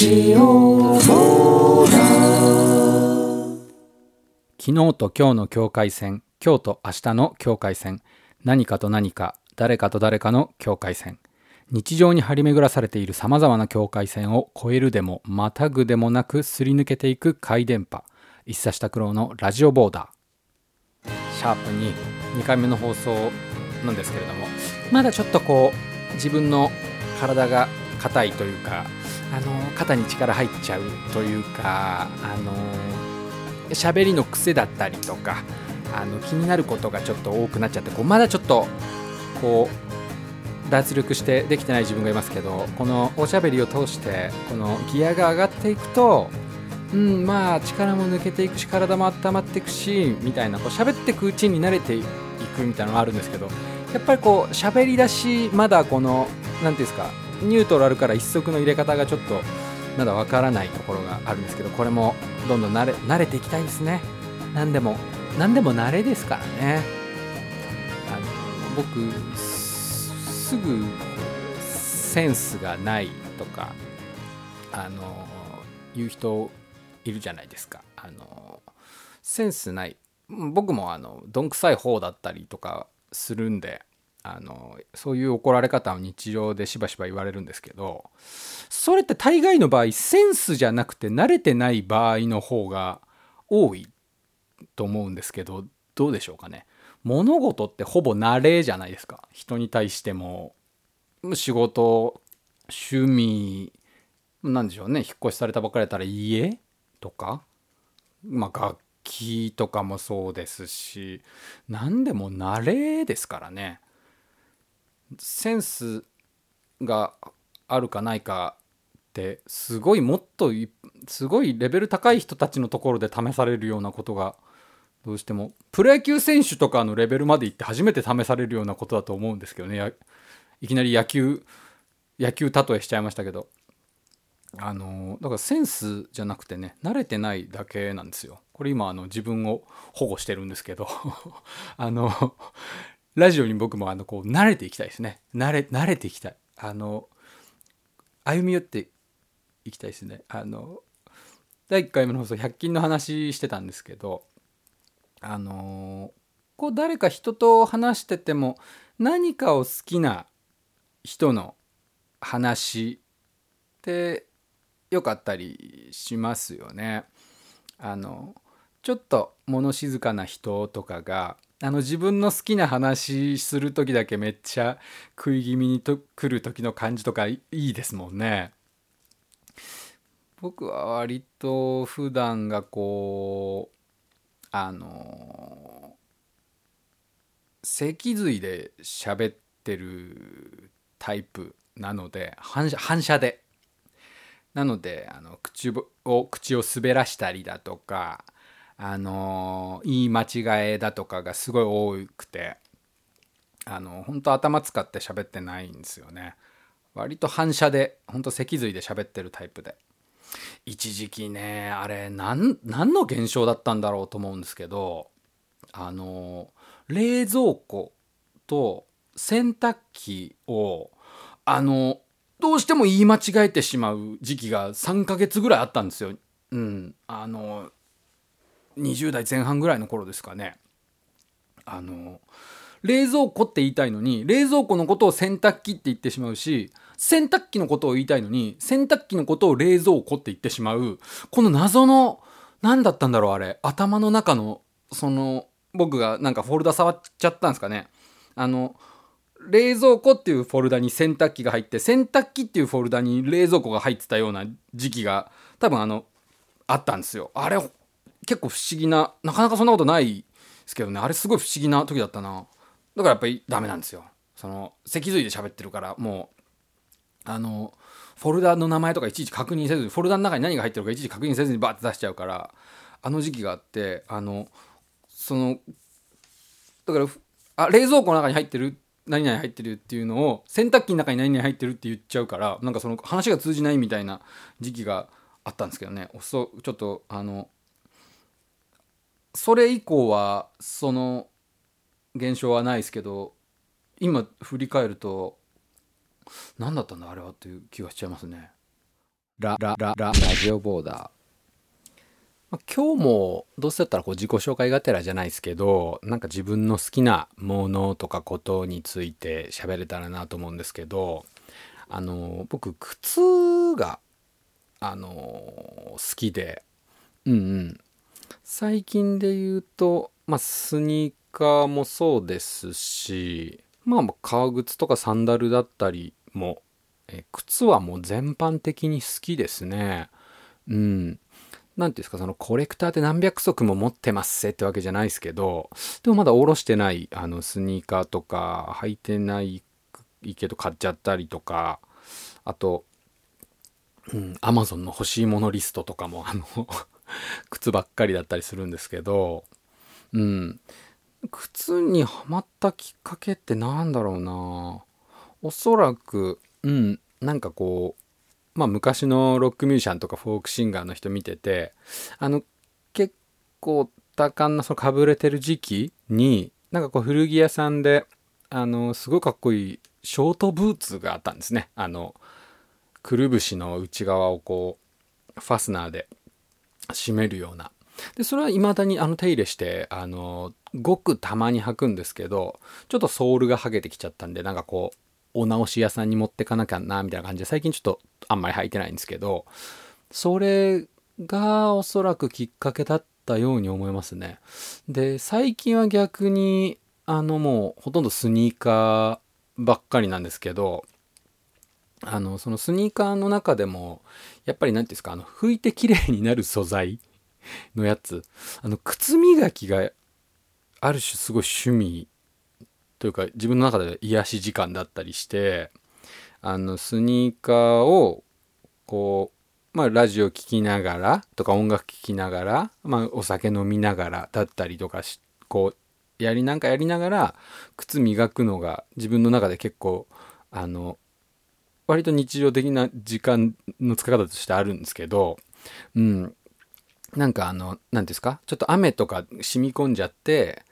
ジオフォー昨日と今日の境界線今日と明日の境界線何かと何か誰かと誰かの境界線。日常に張り巡らされている様々な境界線を越えるでもまたぐでもなくすり抜けていく回電波。一茶下九郎のラジオボーダー。シャープに2回目の放送なんですけれども。まだちょっとこう自分の体が硬いというかあの肩に力入っちゃうというかあの喋りの癖だったりとかあの気になることがちょっと多くなっちゃってこうまだちょっとこう脱力してできてない自分がいますけどこのおしゃべりを通してこのギアが上がっていくとうんまあ力も抜けていくし体も温まっていくしみたいなこう喋っていくうちに慣れていくみたいなのがあるんですけどやっぱりこう喋り出しまだこの何ていうんですかニュートラルから一足の入れ方がちょっとまだわからないところがあるんですけどこれもどんどん慣れ慣れていきたいですね。何でも何でも慣れですからね。あの僕すぐセンスがないとかあの言う人いるじゃないですか。あのセンスない。僕もあのどんくさい方だったりとかするんであのそういう怒られ方を日常でしばしば言われるんですけどそれって大概の場合センスじゃなくて慣れてない場合の方が多いと思うんですけどどうでしょうかね。物事ってほぼ慣れじゃないですか。人に対しても仕事趣味なんでしょうね。引っ越しされたばっかりだったら家とかまあ楽器とかもそうですし何でも慣れですからね。センスがあるかないかってすごいもっとすごいレベル高い人たちのところで試されるようなことがどうしてもプロ野球選手とかのレベルまで行って初めて試されるようなことだと思うんですけどね。いきなり野球野球例えしちゃいましたけど。あのだからセンスじゃなくてね慣れてないだけなんですよ。これ今あの自分を保護してるんですけど。あのラジオに僕もあのこう慣れていきたいですね。慣れ慣れていきたい。あの歩み寄っていきたいですね。あの第1回目の放送100均の話してたんですけどあのこう誰か人と話してても何かを好きな人の話ってよかったりしますよね。あのちょっと物静かな人とかがあの自分の好きな話する時だけめっちゃ食い気味にと来る時の感じとかいいですもんね。僕は割と普段がこうあの脊髄で喋ってるタイプなので反射反射でなのであの口を口を滑らしたりだとかあの言い間違えだとかがすごい多くてあの本当頭使って喋ってないんですよね。割と反射で本当脊髄で喋ってるタイプで。一時期ねあれ何何の現象だったんだろうと思うんですけどあの冷蔵庫と洗濯機をあのどうしても言い間違えてしまう時期が3ヶ月ぐらいあったんですよ。うん、あの20代前半ぐらいの頃ですかね。あの冷蔵庫って言いたいのに冷蔵庫のことを洗濯機って言ってしまうし洗濯機のことを言いたいのに洗濯機のことを冷蔵庫って言ってしまう。この謎の何だったんだろうあれ。頭の中のその僕がなんかフォルダ触っちゃったんですかね。あの冷蔵庫っていうフォルダに洗濯機が入って洗濯機っていうフォルダに冷蔵庫が入ってたような時期が多分あのあったんですよ。あれ結構不思議ななかなかそんなことないですけどね。あれすごい不思議な時だったな。だからやっぱりダメなんですよ。その脊髄で喋ってるからもうあのフォルダの名前とかいちいち確認せずにフォルダの中に何が入ってるかいちいち確認せずにバーって出しちゃうからあの時期があってあのそのだからあ冷蔵庫の中に入ってる何々入ってるっていうのを洗濯機の中に何々入ってるって言っちゃうからなんかその話が通じないみたいな時期があったんですけどね。そちょっとあのそれ以降はその現象はないですけど今振り返ると何だったんだあれはっていう気がしちゃいますね。ラララララジオボーダー、まあ、今日もどうせだったらこう自己紹介がてらじゃないですけどなんか自分の好きなものとかことについて喋れたらなと思うんですけどあの僕靴があの好きでうんうん最近で言うと、まあ、スニーカーもそうですしまあ革靴とかサンダルだったりもえ靴はもう全般的に好きですね。うん。何ていうんですかそのコレクターで何百足も持ってますってわけじゃないですけどでもまだおろしてないあのスニーカーとか履いてないけど買っちゃったりとかあとうん、アマゾンの欲しいものリストとかもあの靴ばっかりだったりするんですけど、うん。靴にはまったきっかけってなんだろうなおそらく、うん、なんかこう、まあ昔のロックミュージシャンとかフォークシンガーの人見てて、あの、結構多感なそのかぶれてる時期に、なんかこう古着屋さんで、あの、すごいかっこいいショートブーツがあったんですね。あの、くるぶしの内側をこう、ファスナーで締めるような。で、それは未だにあの手入れして、あの、ごくたまに履くんですけど、ちょっとソールが剥げてきちゃったんで、なんかこう、お直し屋さんに持ってかなきゃな、みたいな感じで、最近ちょっとあんまり履いてないんですけど、それがおそらくきっかけだったように思いますね。で、最近は逆に、あのもうほとんどスニーカーばっかりなんですけど、あの、そのスニーカーの中でも、やっぱり何て言うんですか、あの、拭いて綺麗になる素材のやつ、あの、靴磨きがある種すごい趣味というか自分の中で癒し時間だったりして、あの、スニーカーを、こう、まあ、ラジオ聴きながらとか音楽聴きながら、まあ、お酒飲みながらだったりとかし、こう、やりなんかやりながら、靴磨くのが自分の中で結構、あの、割と日常的な時間の使い方としてあるんですけど、うん。なんかあの、何ですか？ちょっと雨とか染み込んじゃって、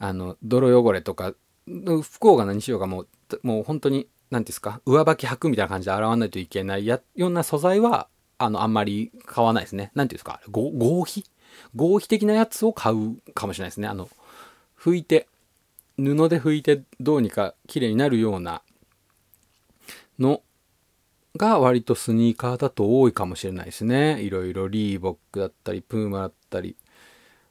あの、泥汚れとか、不幸が何しようがもう、もう本当に、何ですか？上履き履くみたいな感じで洗わないといけないや、ような素材は、あの、あんまり買わないですね。何ていうんですか？合皮？合皮的なやつを買うかもしれないですね。あの、拭いて、布で拭いてどうにか綺麗になるようなのが割とスニーカーだと多いかもしれないですね。いろいろリーボックだったり、プーマだったり、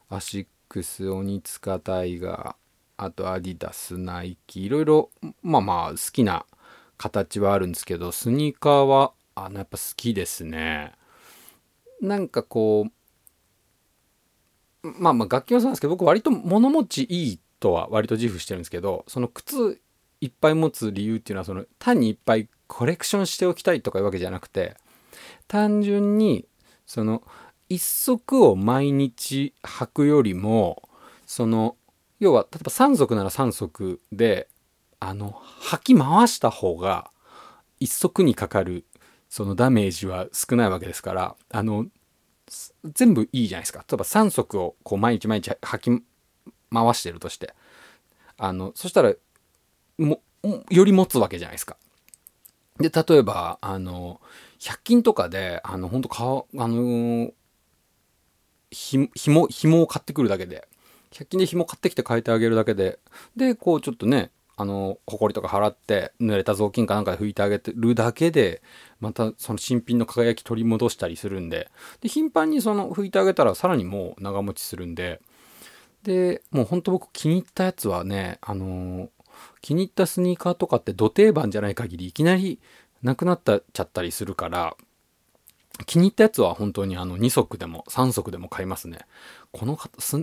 アシックス、オニツカタイガー、あとアディダス、ナイキ、いろいろ、まあまあ好きな形はあるんですけど、スニーカーは、あの、やっぱ好きですね。なんかこう、まあまあ楽器もそうなんですけど、僕割と物持ちいいとは割と自負してるんですけど、その靴いっぱい持つ理由っていうのは、その単にいっぱいコレクションしておきたいとかいうわけじゃなくて単純にその一足を毎日履くよりもその要は例えば3足なら3足であの履き回した方が一足にかかるそのダメージは少ないわけですからあの全部いいじゃないですか。例えば3足をこう毎日毎日履き回してるとしてあのそしたらもより持つわけじゃないですか。で、例えば、あの、100均とかで、あの、本当か、あのひ、紐、紐を買ってくるだけで、100均で紐買ってきて変えてあげるだけで、で、こうちょっとね、あの、埃とか払って、濡れた雑巾かなんかで拭いてあげてるだけで、またその新品の輝き取り戻したりするんで、で、頻繁にその拭いてあげたらさらにもう長持ちするんで、で、もうほんと僕気に入ったやつはね、あの気に入ったスニーカーとかって土定番じゃない限りいきなりなくなっちゃったりするから、気に入ったやつは本当にあの2足でも3足でも買いますね。この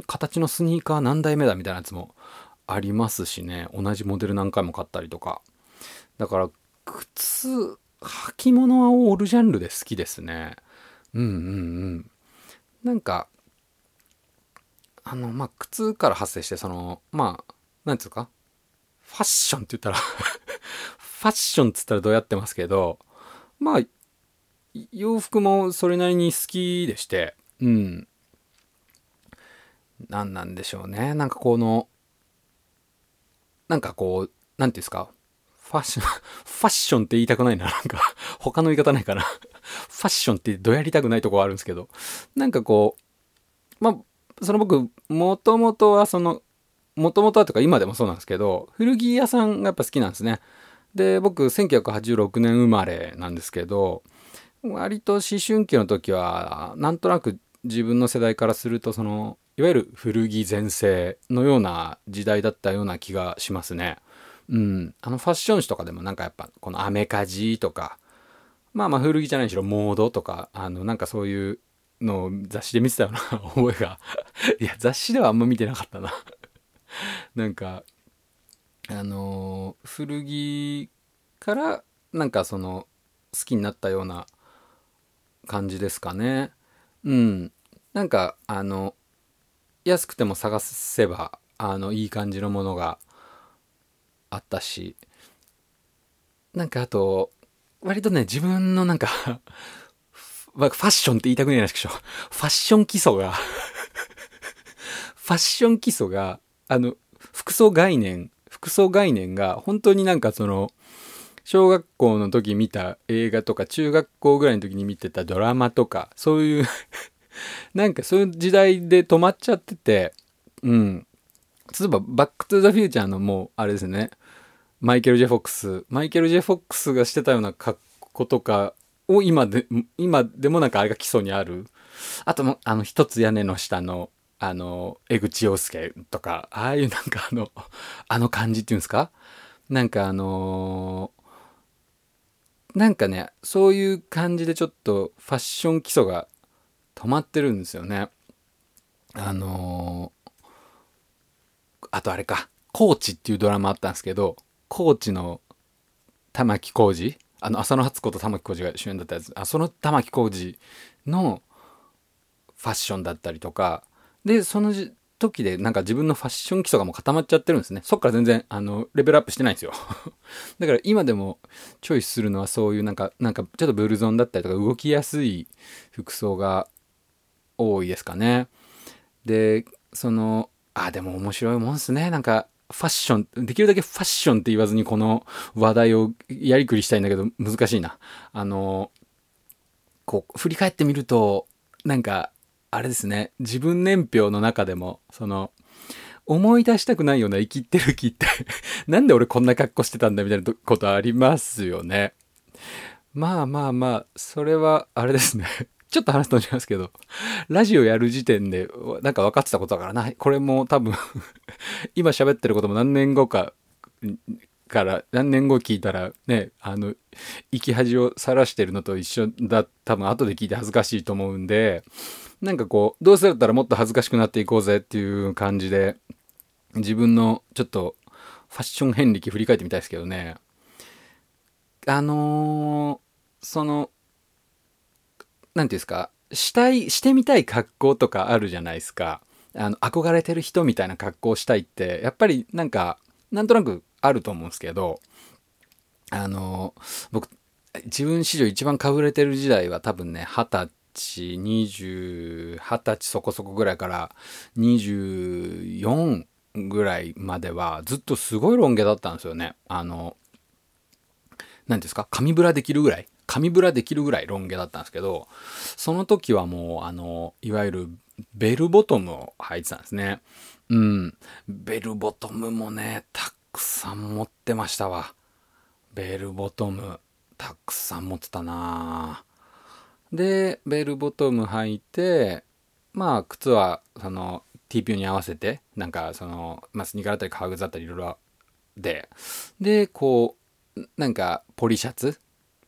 形のスニーカー何代目だみたいなやつもありますしね。同じモデル何回も買ったりとか。だから、靴、履物はオールジャンルで好きですね。うんうんうん。なんか、あの、まあ、靴から発生して、その、まあ、なんつうか、ファッションって言ったら ファッションっつったらどうやってますけど、まあ、洋服もそれなりに好きでして、うん。何なんでしょうね。なんかこの、なんかこう、なんていうんですか？ファッション、ファッションって言いたくないな。なんか、他の言い方ないかな。ファッションってどやりたくないとこはあるんですけど、なんかこう、まあ、その僕、もともとはその、もともとはとか今でもそうなんですけど、古着屋さんがやっぱ好きなんですね。で、僕、1986年生まれなんですけど、割と思春期の時は、なんとなく自分の世代からすると、その、いわゆる古着全盛のような時代だったような気がしますね。うん。あのファッション誌とかでもなんかやっぱ、このアメカジとか、まあまあ古着じゃないにしろモードとか、あのなんかそういうのを雑誌で見てたような覚えがいや、雑誌ではあんま見てなかったななんか、あの、古着からなんかその好きになったような感じですかね。うん。なんか、あの、安くても探せば、あの、いい感じのものがあったし、なんかあと、割とね、自分のなんか ファッションって言いたくないらしくしょ。ファッション基礎がファッション基礎が、あの、服装概念、服装概念が本当になんかその、小学校の時見た映画とか、中学校ぐらいの時に見てたドラマとか、そういう なんかそういう時代で止まっちゃってて、うん。例えば、バックトゥザフューチャーのもう、あれですね、マイケル・ジェ・フォックス、マイケル・ジェ・フォックスがしてたような格好とかを今で、今でもなんかあれが基礎にある。あとも、あの、一つ屋根の下の、あの、江口洋介とか、ああいうなんかあの、あの感じっていうんですか？なんかあのー、なんかね、そういう感じでちょっとファッション基礎が止まってるんですよね。あのー、あとあれか、コーチっていうドラマあったんですけど、コーチの玉置浩二あの浅野初子と玉置浩二が主演だったやつあその玉置浩二のファッションだったりとかでその時でなんか自分のファッション基礎がもう固まっちゃってるんですね。そっから全然あのレベルアップしてないんですよ。だから今でもチョイスするのはそういうなんかなんかちょっとブルゾンだったりとか動きやすい服装が多いですかね。でそのあでも面白いもんですね。なんかファッション、できるだけファッションって言わずにこの話題をやりくりしたいんだけど難しいな。あの、こう、振り返ってみると、なんか、あれですね、自分年表の中でも、その、思い出したくないような生きってる気って なんで俺こんな格好してたんだみたいなことありますよね。まあまあまあ、それは、あれですね ちょっと話飛んじゃいますけど、ラジオやる時点で、なんか分かってたことだからな。これも多分 今喋ってることも何年後か、から何年後聞いたらね、あの、生き恥をさらしてるのと一緒だ、多分後で聞いて恥ずかしいと思うんで、なんかこう、どうせだったらもっと恥ずかしくなっていこうぜっていう感じで、自分のちょっとファッション遍歴振り返ってみたいですけどね。あのー、その、なんていうんですか、したい、してみたい格好とかあるじゃないですか。あの、憧れてる人みたいな格好をしたいって、やっぱりなんか、なんとなくあると思うんですけど、あの、僕、自分史上一番かぶれてる時代は多分ね、二十歳、二十、二十歳そこそこぐらいから24ぐらいまではずっとすごいロン毛だったんですよね。あの、何ですか？髪ブラできるぐらい紙ブラできるぐらいロン毛だったんですけど、その時はもう、あの、いわゆるベルボトムを履いてたんですね。うん。ベルボトムもね、たくさん持ってましたわ。ベルボトム、たくさん持ってたなで、ベルボトム履いて、まあ、靴は、その、TPU に合わせて、なんか、その、まあ、スニーカーだったり、革靴だったり、いろいろで、で、こう、なんか、ポリシャツ？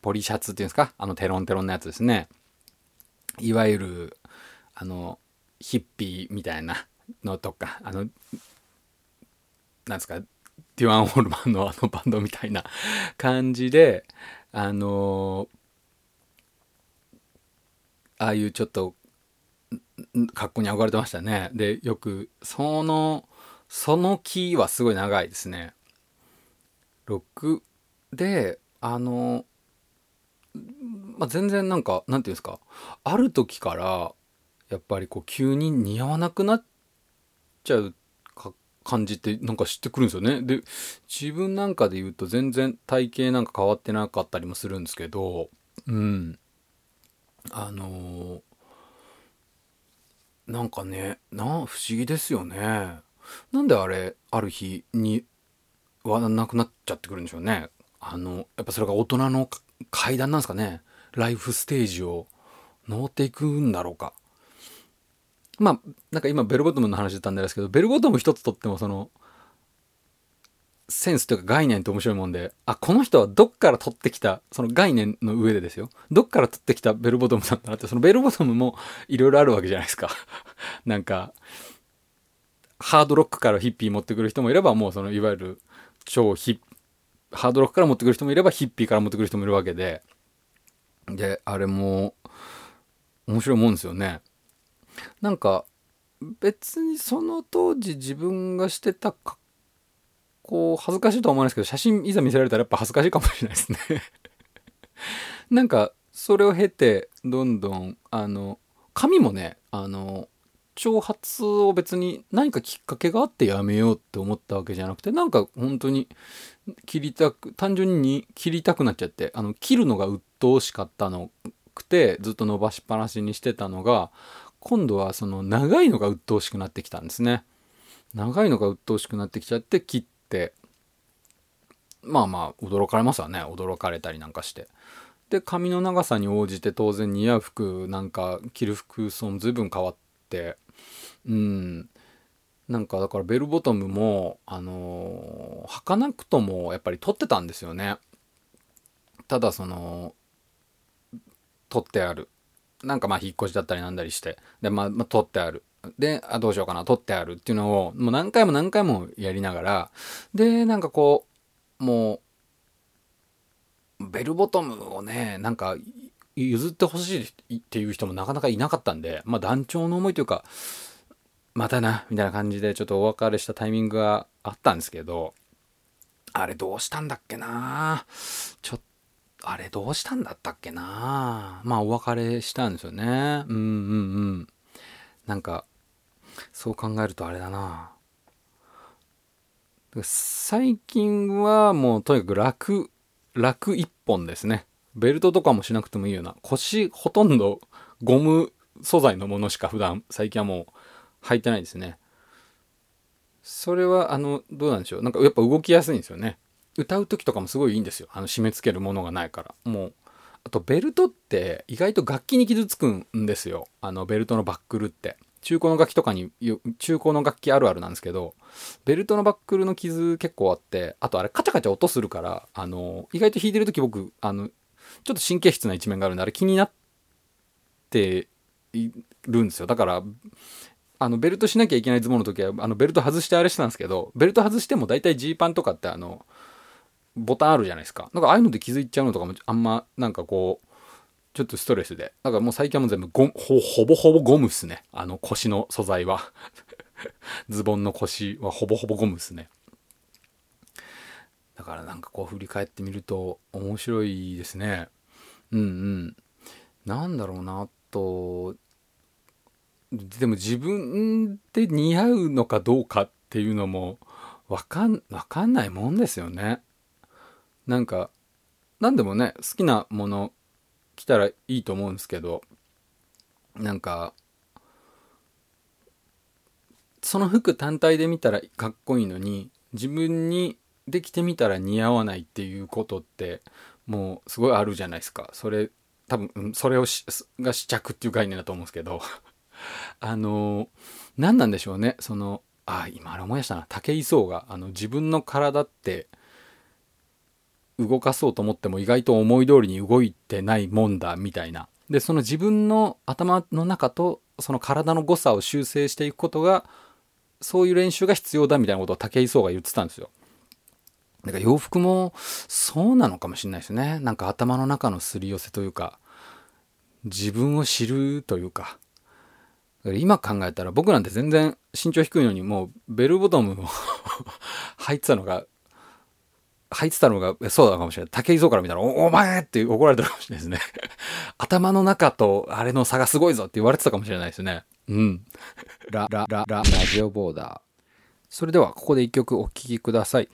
ポリシャツっていうんですか？あのテロンテロンのやつですね。いわゆる、あの、ヒッピーみたいなのとか、あの、なんですか、デュアン・ホールマンのあのバンドみたいな感じで、あのああいうちょっと、格好に憧れてましたね。で、よく、その、その木はすごい長いですね。6で、あの、まあ、全然なんかなんていうんですかある時からやっぱりこう急に似合わなくなっちゃう感じってなんか知ってくるんですよね。で自分なんかで言うと全然体型なんか変わってなかったりもするんですけどうんあのーなんかねな不思議ですよね。なんであれある日にはなくなっちゃってくるんでしょうね。あのやっぱそれが大人の階段なんですかね。ライフステージを登っていくんだろうか。まあなんか今ベルボトムの話だったんですけどベルボトム一つとってもそのセンスというか概念って面白いもんで、あ、この人はどっから取ってきた、その概念の上でですよ。どっから取ってきたベルボトムなんだなって、そのベルボトムもいろいろあるわけじゃないですか。なんか、ハードロックからヒッピー持ってくる人もいれば、もうそのいわゆる超ヒッ、ハードロックから持ってくる人もいれば、ヒッピーから持ってくる人もいるわけで、で、あれも、面白いもんですよね。なんか、別にその当時自分がしてた格こう、恥ずかしいとは思わないですけど、写真いざ見せられたらやっぱ恥ずかしいかもしれないですね なんか、それを経て、どんどん、あの、髪もね、あの、長髪を別に何かきっかけがあってやめようって思ったわけじゃなくて、なんか本当に切りたく、単純に切りたくなっちゃって、あの、切るのが鬱陶しかったのくて、ずっと伸ばしっぱなしにしてたのが、今度はその長いのが鬱陶しくなってきたんですね。長いのが鬱陶しくなってきちゃって切ってまあまあ驚かれますわね。驚かれたりなんかして。で髪の長さに応じて当然似合う服なんか着る服装も随分変わって。うん。なんかだからベルボトムもあのー、履かなくともやっぱり取ってたんですよね。ただその取ってある。なんかまあ引っ越しだったりなんだりして。でまあ、まあ、取ってある。で、あ、どうしようかな、撮ってあるっていうのを、もう何回も何回もやりながら、で、なんかこう、もう、ベルボトムをね、なんか、譲ってほしいっていう人もなかなかいなかったんで、まあ団長の思いというか、またな、みたいな感じでちょっとお別れしたタイミングがあったんですけど、あれどうしたんだっけなちょっと、あれどうしたんだったっけなまあお別れしたんですよね。うんうんうん。なんか、そう考えるとあれだな最近はもうとにかく楽、楽一本ですね。ベルトとかもしなくてもいいような。腰ほとんどゴム素材のものしか普段最近はもう履いてないですね。それはあの、どうなんでしょう。なんかやっぱ動きやすいんですよね。歌う時とかもすごいいいんですよ。あの締め付けるものがないから。もう、あとベルトって意外と楽器に傷つくんですよ。あのベルトのバックルって。中古の楽器とかに、中古の楽器あるあるなんですけど、ベルトのバックルの傷結構あって、あとあれカチャカチャ音するから、あの、意外と弾いてる時僕、あの、ちょっと神経質な一面があるんで、あれ気になっているんですよ。だから、あの、ベルトしなきゃいけないズボンの時は、あの、ベルト外してあれしてたんですけど、ベルト外しても大体ジーパンとかってあの、ボタンあるじゃないですか。なんかああいうので気づいちゃうのとかもあんま、なんかこう、ちょっとストレスで。だからもう最近はもう全部ゴほ、ほぼほぼゴムっすね。あの腰の素材は。ズボンの腰はほぼほぼゴムっすね。だからなんかこう振り返ってみると面白いですね。うんうん。なんだろうなと。でも自分で似合うのかどうかっていうのもわかん、わかんないもんですよね。なんか、何でもね、好きなもの来たらいいと思うんですけどなんかその服単体で見たらかっこいいのに自分にできてみたら似合わないっていうことってもうすごいあるじゃないですか。それ多分それをが試着っていう概念だと思うんですけど あの何なんでしょうね。そのあ今あれ思い出したな。武井壮があの自分の体って動かそうと思っても意外と思い通りに動いてないもんだみたいな。で、その自分の頭の中とその体の誤差を修正していくことが、そういう練習が必要だみたいなことを武井壮が言ってたんですよ。だから洋服もそうなのかもしれないですね。なんか頭の中のすり寄せというか、自分を知るというか。今考えたら僕なんて全然身長低いのにもうベルボトムを 履いてたのが入ってたのが、そうだかもしれない。竹井壮から見たら、お、前って怒られたかもしれないですね。頭の中とあれの差がすごいぞって言われてたかもしれないですね。うん。ラ、ラ、ラ、ラ、ラジオボーダー。それでは、ここで一曲お聴きください。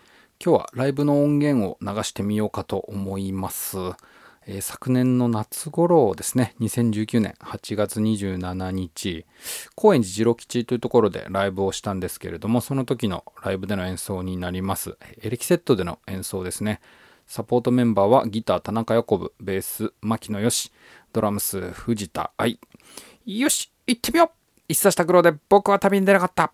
今日はライブの音源を流してみようかと思います。えー、昨年の夏頃ですね、2019年8月27日、高円寺次郎吉というところでライブをしたんですけれども、その時のライブでの演奏になります。エレキセットでの演奏ですね。サポートメンバーはギター田中ぶ、ベース牧野よし、ドラムス藤田愛。よし、行ってみよう一冊した苦労で僕は旅に出なかった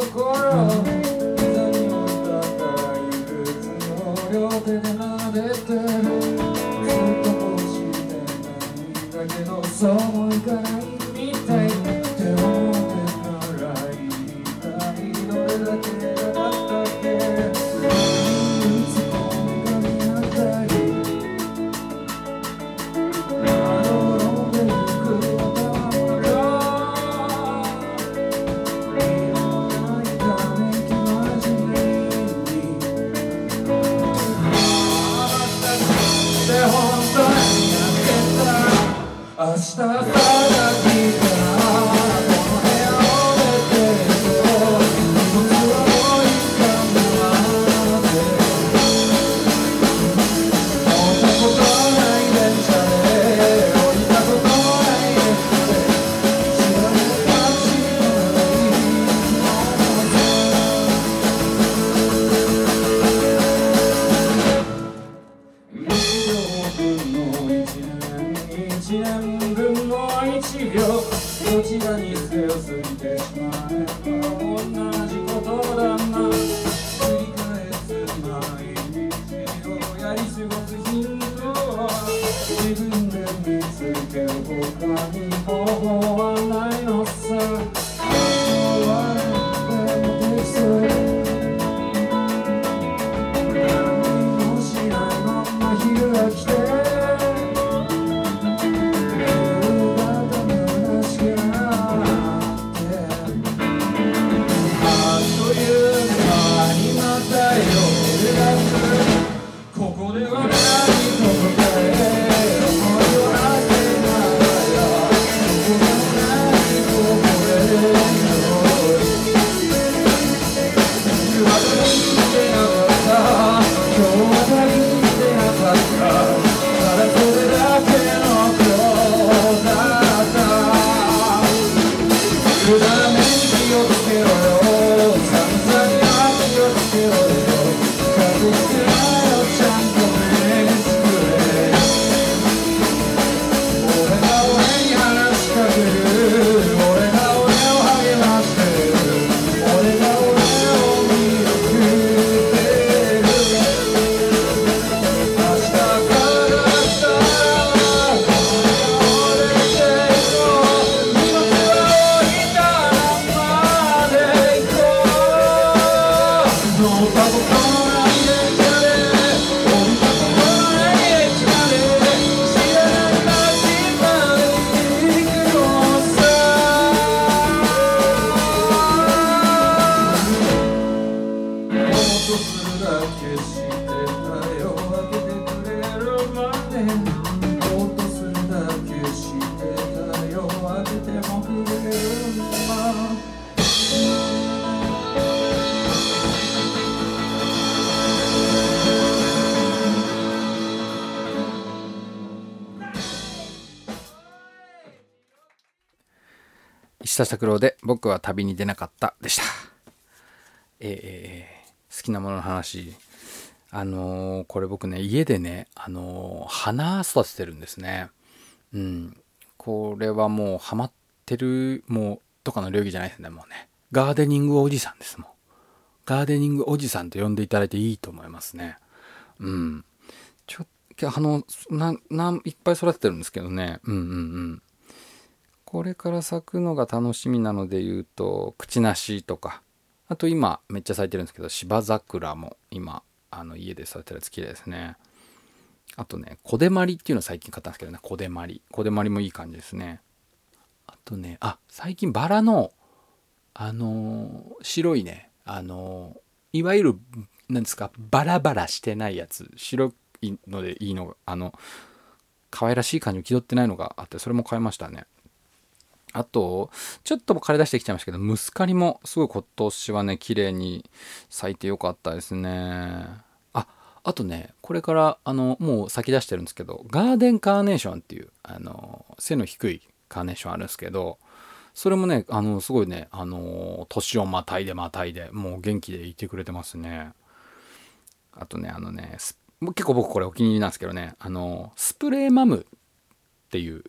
Socorro Tuesday. せとすだけしてたよてもくれるは石田拓郎で「僕は旅に出なかった」でした。えー、好きなものの話あのーこれ僕ね、家でね、あのー花育ててるんですね。うん。これはもうハマってる、もう、とかの領域じゃないですね、もうね。ガーデニングおじさんですもん。ガーデニングおじさんと呼んでいただいていいと思いますね。うん。ちょっとあの、な、な、いっぱい育ててるんですけどね。うんうんうん。これから咲くのが楽しみなので言うと、口なしとか。あと今、めっちゃ咲いてるんですけど、芝桜も今、あの、家で育てるやつ綺麗ですね。あとね、コデマリっていうの最近買ったんですけどね、コデマリ。コデマリもいい感じですね。あとね、あ、最近バラの、あのー白いね、あのーいわゆる、なんですか、バラバラしてないやつ、白いのでいいのが、あの、可愛らしい感じを気取ってないのがあって、それも買いましたね。あと、ちょっと枯れ出してきちゃいましたけど、ムスカリもすごい今年はね、綺麗に咲いてよかったですね。あ、あとね、これから、あの、もう咲き出してるんですけど、ガーデンカーネーションっていう、あの、背の低いカーネーションあるんですけど、それもね、あの、すごいね、あの、年をまたいでまたいで、もう元気でいてくれてますね。あとね、あのね、結構僕これお気に入りなんですけどね、あの、スプレーマムっていう、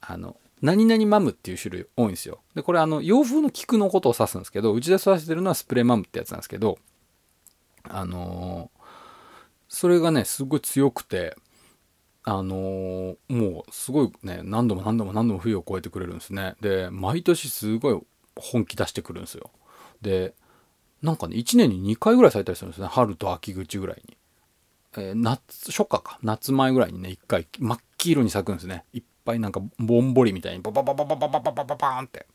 あの、何々マムっていう種類多いんですよ。で、これあの、洋風の菊のことを指すんですけど、うちで育ててるのはスプレーマムってやつなんですけど、あのーそれがね、すごい強くて、あのーもうすごいね、何度も何度も何度も冬を越えてくれるんですね。で、毎年すごい本気出してくるんですよ。で、なんかね、1年に2回ぐらい咲いたりするんですね。春と秋口ぐらいに。えー夏、初夏か。夏前ぐらいにね、1回真っ黄色に咲くんですね。いっぱいなんかぼんぼりみたいにバババババババババババーンって。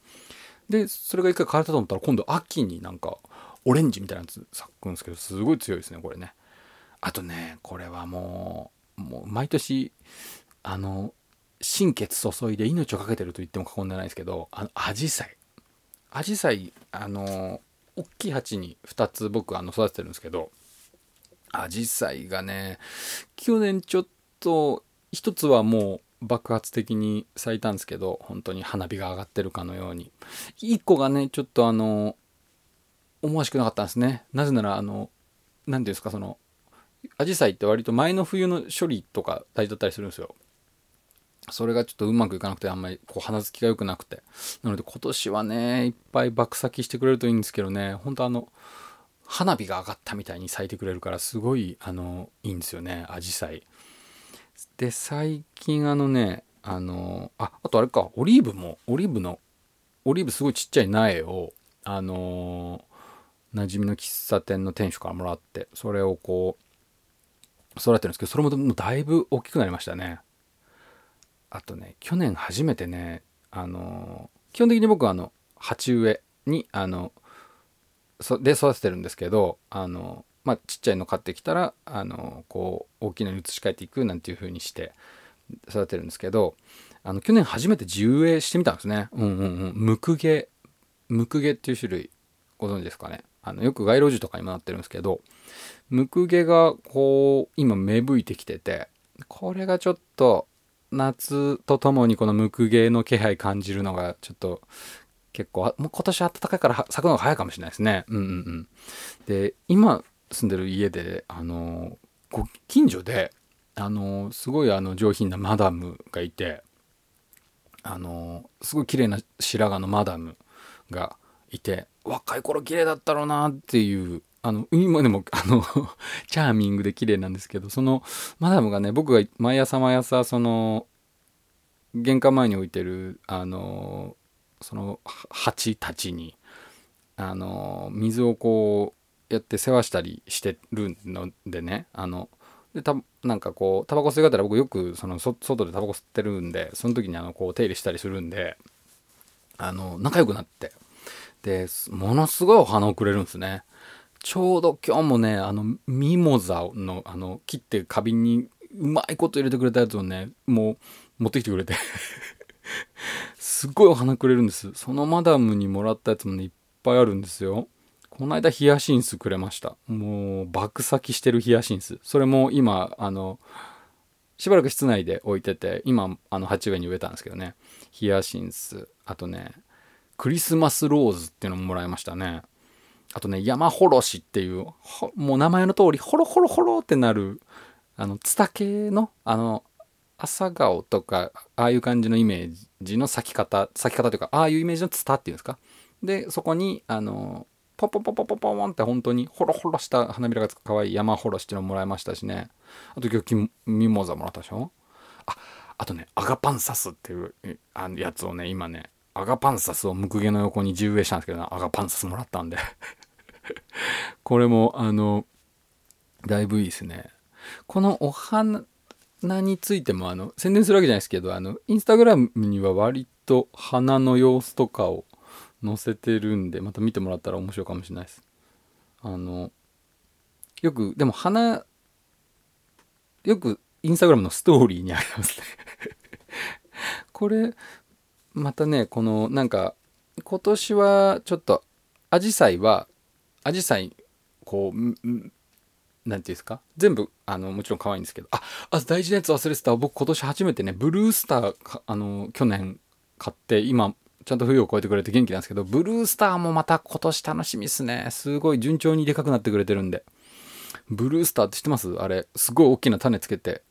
で、それが一回枯れたと思ったら今度秋になんかオレンジみたいなやつ咲くんですけど、すごい強いですね、これね。あとね、これはもう、もう毎年、あの、心血注いで命をかけてると言っても過言ではないですけど、あの、アジサイ。アジサイ、あの、大きい鉢に2つ僕あの育ててるんですけど、アジサイがね、去年ちょっと、一つはもう爆発的に咲いたんですけど、本当に花火が上がってるかのように。一個がね、ちょっとあの、思わしくなかったんですね。なぜなら、あの、何ていうんですか、その、アジサイって割と前の冬の処理とか大事だったりするんですよ。それがちょっとうまくいかなくてあんまりこう花付きが良くなくて。なので今年はね、いっぱい爆咲きしてくれるといいんですけどね、本当あの、花火が上がったみたいに咲いてくれるからすごい、あの、いいんですよね、アジサイ。で、最近あのね、あの、あ、あとあれか、オリーブも、オリーブの、オリーブすごいちっちゃい苗を、あの馴染みの喫茶店の店主からもらって、それをこう、育ててるんですけど、それももだいぶ大きくなりましたね。あとね、去年初めてね、あの基本的に僕はあの、鉢植えに、あの、で育ててるんですけど、あの、まあ、ちっちゃいの買ってきたら、あの、こう、大きなのに移し替えていくなんていう風にして育てるんですけど、あの、去年初めて地植えしてみたんですね。うんうんうん。ムクゲ、ムクゲっていう種類、ご存知ですかね。あの、よく街路樹とかにもなってるんですけど、ムクゲがこう、今芽吹いてきてて、これがちょっと、夏とともにこのムクゲの気配感じるのが、ちょっと、結構、もう今年暖かいから咲くのが早いかもしれないですね。うんうんうん。で、今住んでる家で、あの、ご近所で、あの、すごいあの上品なマダムがいて、あの、すごい綺麗な白髪のマダムがいて、若い頃綺麗だったろうなっていう、あの、今でも、あの、チャーミングで綺麗なんですけど、そのマダムがね、僕が毎朝毎朝、その、玄関前に置いてる、あの、その、は鉢たちに、あの、水をこう、やって世話したりしてるのでね、あの、で、た、なんかこう、タバコ吸い方ら僕よく、その、そ外でタバコ吸ってるんで、その時にあの、こう、手入れしたりするんで、あの、仲良くなって、で、ものすごいお花をくれるんですね。ちょうど今日もね、あの、ミモザの、あの、切って花瓶にうまいこと入れてくれたやつをね、もう、持ってきてくれて。すっごいお花くれるんです。そのマダムにもらったやつもね、いっぱいあるんですよ。この間ヒヤシンスくれました。もう、爆咲きしてるヒヤシンス。それも今、あの、しばらく室内で置いてて、今、あの、鉢植えに植えたんですけどね。ヒヤシンス。あとね、クリスマスローズっていうのももらいましたね。あとね、山ほろしっていう、もう名前の通り、ほろほろほろってなる、あの、ツタ系の、あの、朝顔とか、ああいう感じのイメージの咲き方、咲き方というか、ああいうイメージのツタっていうんですか。で、そこに、あの、ポポポポポポンって本当にホロホロした花びらがつく可愛い山ほろしっていうのもらいましたしね。あと今日ミモザもらったでしょ？あ、あとね、アガパンサスっていうあのやつをね、今ね、アガパンサスをムクゲの横に重植えしたんですけど、アガパンサスもらったんで これも、あの、だいぶいいですね。このお花についても、あの、宣伝するわけじゃないですけど、あの、インスタグラムには割と花の様子とかを載せてるんで、また見てもらったら面白いかもしれないです。あの、よく、でも花、よくインスタグラムのストーリーにありますね これ、またね、この、なんか、今年はちょっと、アジサイは、アジサイ、こう、んんなんていうんですか？全部、あの、もちろん可愛いんですけど、あ、あ、大事なやつ忘れてた。僕今年初めてね、ブルースター、あの、去年買って、今、ちゃんと冬を越えてくれて元気なんですけど、ブルースターもまた今年楽しみっすね。すごい順調にでかくなってくれてるんで。ブルースターって知ってます？あれ、すごい大きな種つけて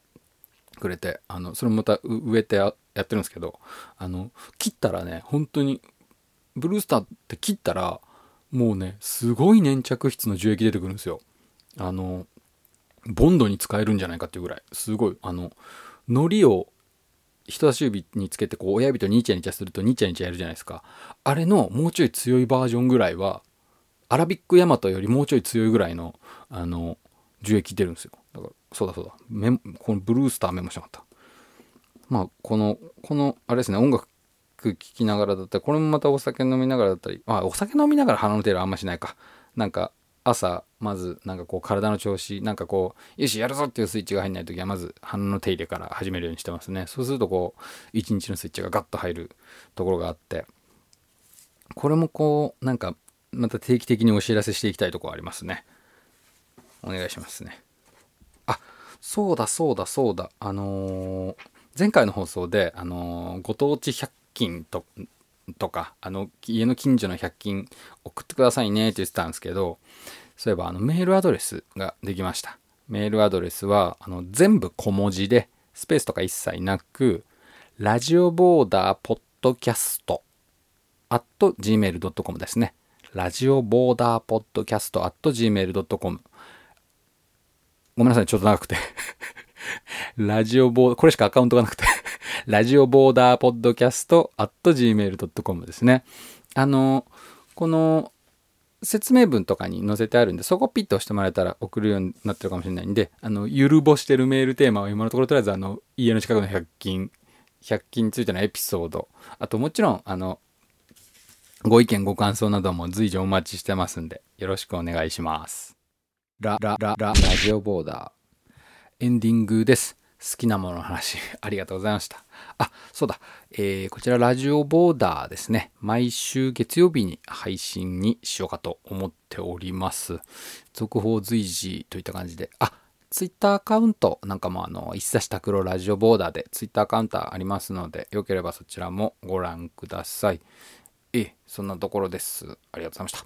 くれて、あの、それもまた植えてやってるんですけど、あの、切ったらね、本当に、ブルースターって切ったら、もうね、すごい粘着質の樹液出てくるんですよ。あの、ボンドに使えるんじゃないかっていうぐらい、すごい、あの、糊を人差し指につけてこう親指とニチャニチャするとニチャニチャやるじゃないですか。あれのもうちょい強いバージョンぐらいは、アラビックヤマトよりもうちょい強いぐらいの、あの、樹液出るんですよ。だから、そうだそうだ。メこのブルースターメモしなかった。まあ、この、この、あれですね、音楽聴きながらだったり、これもまたお酒飲みながらだったり、あ、お酒飲みながら鼻の手入れあんましないか。なんか、朝、まず、なんかこう、体の調子、なんかこう、よし、やるぞっていうスイッチが入んないときは、まず、鼻の手入れから始めるようにしてますね。そうすると、こう、一日のスイッチがガッと入るところがあって、これもこう、なんか、また定期的にお知らせしていきたいとこありますね。お願いしますね。あ、そうだそうだそうだ。あのー、前回の放送で、あのー、ご当地100均と、とか、あの、家の近所の100均送ってくださいねって言ってたんですけど、そういえばあのメールアドレスができました。メールアドレスは、あの、全部小文字で、スペースとか一切なく、ラジオボーダーポッドキャスト、at gmail.com ですね。ラジオボーダーポッドキャスト at gmail.com。ごめんなさい、ちょっと長くて ラジオボーダー、これしかアカウントがなくて ラジオボーダーポッドキャスト at gmail.com ですね。あの、この説明文とかに載せてあるんで、そこピッと押してもらえたら送るようになってるかもしれないんで、あの、ゆるぼしてるメールテーマは今のところとりあえずあの、家の近くの100均、100均についてのエピソード、あともちろん、あの、ご意見ご感想なども随時お待ちしてますんで、よろしくお願いします。ラ、ラ、ラ、ラ、ラジオボーダー。エンディングです。好きなものの話、ありがとうございました。あ、そうだ。えー、こちらラジオボーダーですね。毎週月曜日に配信にしようかと思っております。続報随時といった感じで。あ、ツイッターアカウントなんかもあの、一冊拓郎ラジオボーダーでツイッターアカウントありますので、よければそちらもご覧ください。ええ、そんなところです。ありがとうございました。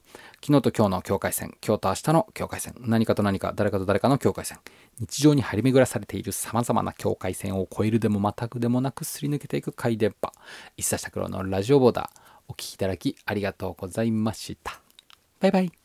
昨日と今日の境界線、今日と明日の境界線、何かと何か、誰かと誰かの境界線、日常に張り巡らされている様々な境界線を越えるでも全くでもなくすり抜けていく回電波、一冊拓郎のラジオボーダー、お聴きいただきありがとうございました。バイバイ。